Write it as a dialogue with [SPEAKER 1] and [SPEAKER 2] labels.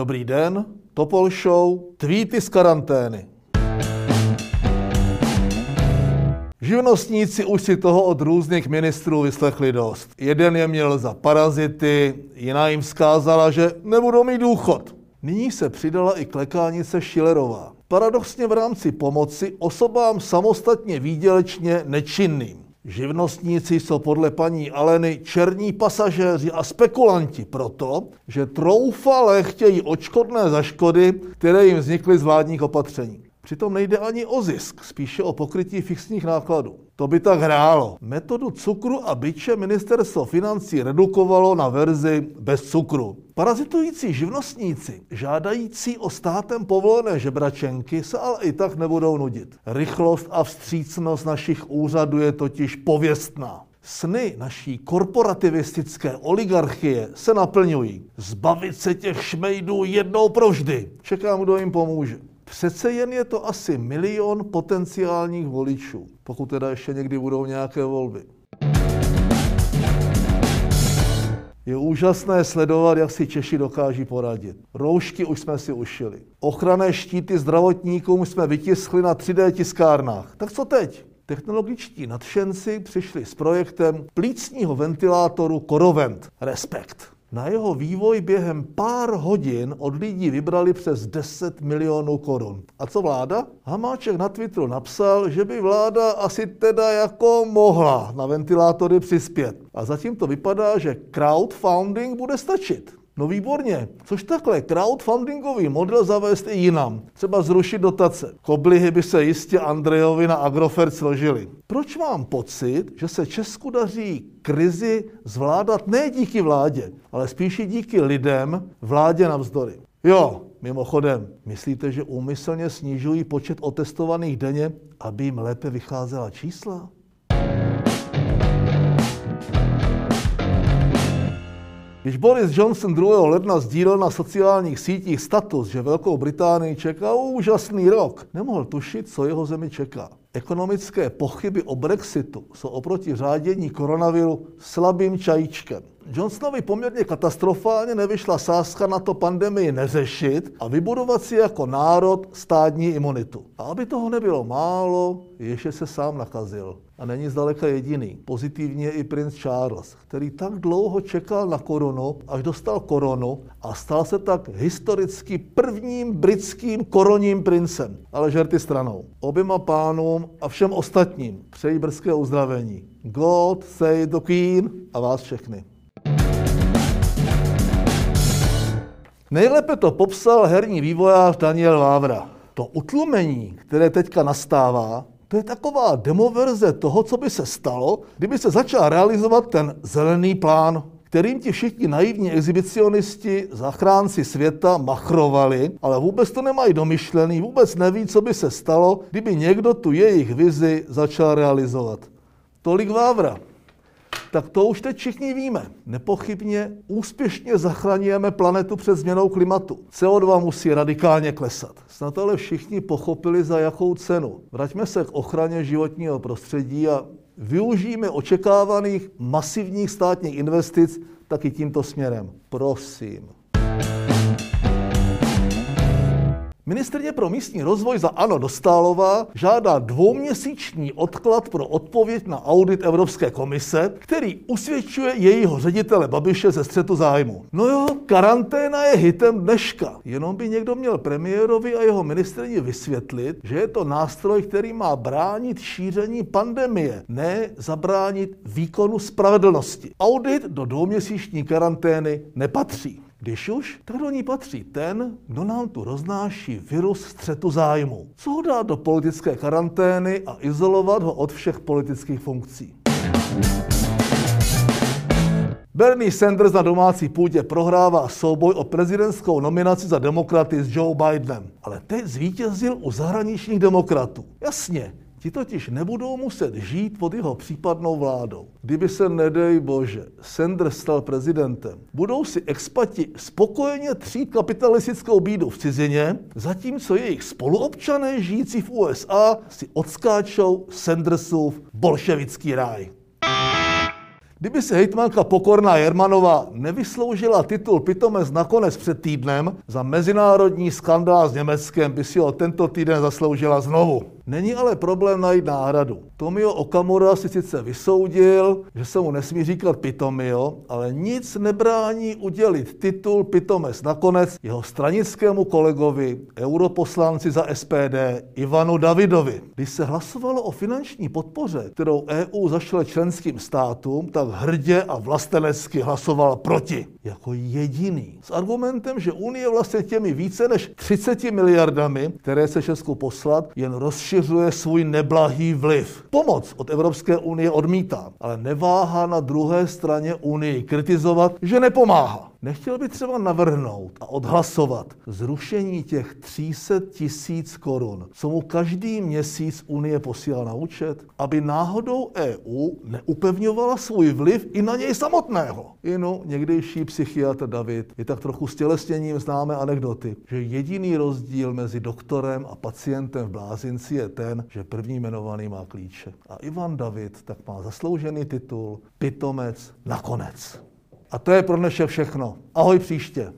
[SPEAKER 1] Dobrý den, Topol Show, tweety z karantény. Živnostníci už si toho od různých ministrů vyslechli dost. Jeden je měl za parazity, jiná jim vzkázala, že nebudou mít důchod. Nyní se přidala i klekánice Šilerová. Paradoxně v rámci pomoci osobám samostatně výdělečně nečinným. Živnostníci jsou podle paní Aleny černí pasažéři a spekulanti proto, že troufale chtějí očkodné za škody, které jim vznikly z vládních opatření. Přitom nejde ani o zisk, spíše o pokrytí fixních nákladů. To by tak hrálo. Metodu cukru a byče ministerstvo financí redukovalo na verzi bez cukru. Parazitující živnostníci, žádající o státem povolené žebračenky, se ale i tak nebudou nudit. Rychlost a vstřícnost našich úřadů je totiž pověstná. Sny naší korporativistické oligarchie se naplňují. Zbavit se těch šmejdů jednou provždy. Čekám, kdo jim pomůže. Přece jen je to asi milion potenciálních voličů, pokud teda ještě někdy budou nějaké volby. Je úžasné sledovat, jak si Češi dokáží poradit. Roušky už jsme si ušili. Ochranné štíty zdravotníkům jsme vytiskli na 3D tiskárnách. Tak co teď? Technologičtí nadšenci přišli s projektem plícního ventilátoru Corovent. Respekt. Na jeho vývoj během pár hodin od lidí vybrali přes 10 milionů korun. A co vláda? Hamáček na Twitteru napsal, že by vláda asi teda jako mohla na ventilátory přispět. A zatím to vypadá, že crowdfunding bude stačit. No výborně, což takhle crowdfundingový model zavést i jinam. Třeba zrušit dotace. Koblihy by se jistě Andrejovi na Agrofert složili. Proč mám pocit, že se Česku daří krizi zvládat ne díky vládě, ale spíše díky lidem, vládě navzdory? Jo, mimochodem, myslíte, že úmyslně snižují počet otestovaných denně, aby jim lépe vycházela čísla? Když Boris Johnson 2. ledna sdílel na sociálních sítích status, že Velkou Británii čeká úžasný rok, nemohl tušit, co jeho zemi čeká. Ekonomické pochyby o Brexitu jsou oproti řádění koronaviru slabým čajíčkem. Johnsonovi poměrně katastrofálně nevyšla sázka na to pandemii neřešit a vybudovat si jako národ stádní imunitu. A aby toho nebylo málo, ještě se sám nakazil. A není zdaleka jediný. Pozitivně i princ Charles, který tak dlouho čekal na korunu, až dostal korunu a stal se tak historicky prvním britským koronním princem. Ale žerty stranou. Oběma pánům a všem ostatním přeji brzké uzdravení. God save the Queen a vás všechny. Nejlépe to popsal herní vývojář Daniel Vávra. To utlumení, které teďka nastává, to je taková demoverze toho, co by se stalo, kdyby se začal realizovat ten zelený plán, kterým ti všichni naivní exhibicionisti, zachránci světa machrovali, ale vůbec to nemají domyšlený, vůbec neví, co by se stalo, kdyby někdo tu jejich vizi začal realizovat. Tolik Vávra tak to už teď všichni víme. Nepochybně úspěšně zachraňujeme planetu před změnou klimatu. CO2 musí radikálně klesat. Snad ale všichni pochopili, za jakou cenu. Vraťme se k ochraně životního prostředí a využijeme očekávaných masivních státních investic taky tímto směrem. Prosím. Ministrně pro místní rozvoj za ANO Dostálová žádá dvouměsíční odklad pro odpověď na audit Evropské komise, který usvědčuje jejího ředitele Babiše ze střetu zájmu. No jo, karanténa je hitem dneška. Jenom by někdo měl premiérovi a jeho ministrně vysvětlit, že je to nástroj, který má bránit šíření pandemie, ne zabránit výkonu spravedlnosti. Audit do dvouměsíční karantény nepatří. Když už, tak do ní patří ten, kdo nám tu roznáší virus střetu zájmu. Co ho dát do politické karantény a izolovat ho od všech politických funkcí. Bernie Sanders na domácí půdě prohrává souboj o prezidentskou nominaci za demokraty s Joe Bidenem. Ale teď zvítězil u zahraničních demokratů. Jasně, Ti totiž nebudou muset žít pod jeho případnou vládou. Kdyby se, nedej bože, Sanders stal prezidentem, budou si expati spokojeně třít kapitalistickou bídu v cizině, zatímco jejich spoluobčané žijící v USA si odskáčou Sandersův bolševický ráj. Kdyby se hejtmanka Pokorná Jermanová nevysloužila titul Pitomec nakonec před týdnem, za mezinárodní skandál s Německem by si ho tento týden zasloužila znovu. Není ale problém najít náhradu. Tomio Okamura si sice vysoudil, že se mu nesmí říkat Pitomio, ale nic nebrání udělit titul Pitomec nakonec jeho stranickému kolegovi, europoslanci za SPD Ivanu Davidovi. Když se hlasovalo o finanční podpoře, kterou EU zašle členským státům, tak hrdě a vlastenecky hlasoval proti. Jako jediný. S argumentem, že Unie vlastně těmi více než 30 miliardami, které se Česku poslat, jen rozšiřuje svůj neblahý vliv. Pomoc od Evropské unie odmítá, ale neváhá na druhé straně Unii kritizovat, že nepomáhá. Nechtěl by třeba navrhnout a odhlasovat zrušení těch 300 tisíc korun, co mu každý měsíc Unie posílá na účet, aby náhodou EU neupevňovala svůj vliv i na něj samotného. Inu někdejší psychiatr David je tak trochu stělesněním známé anekdoty, že jediný rozdíl mezi doktorem a pacientem v blázinci je ten, že první jmenovaný má klíče. A Ivan David tak má zasloužený titul Pitomec nakonec. A to je pro dnešek všechno. Ahoj příště.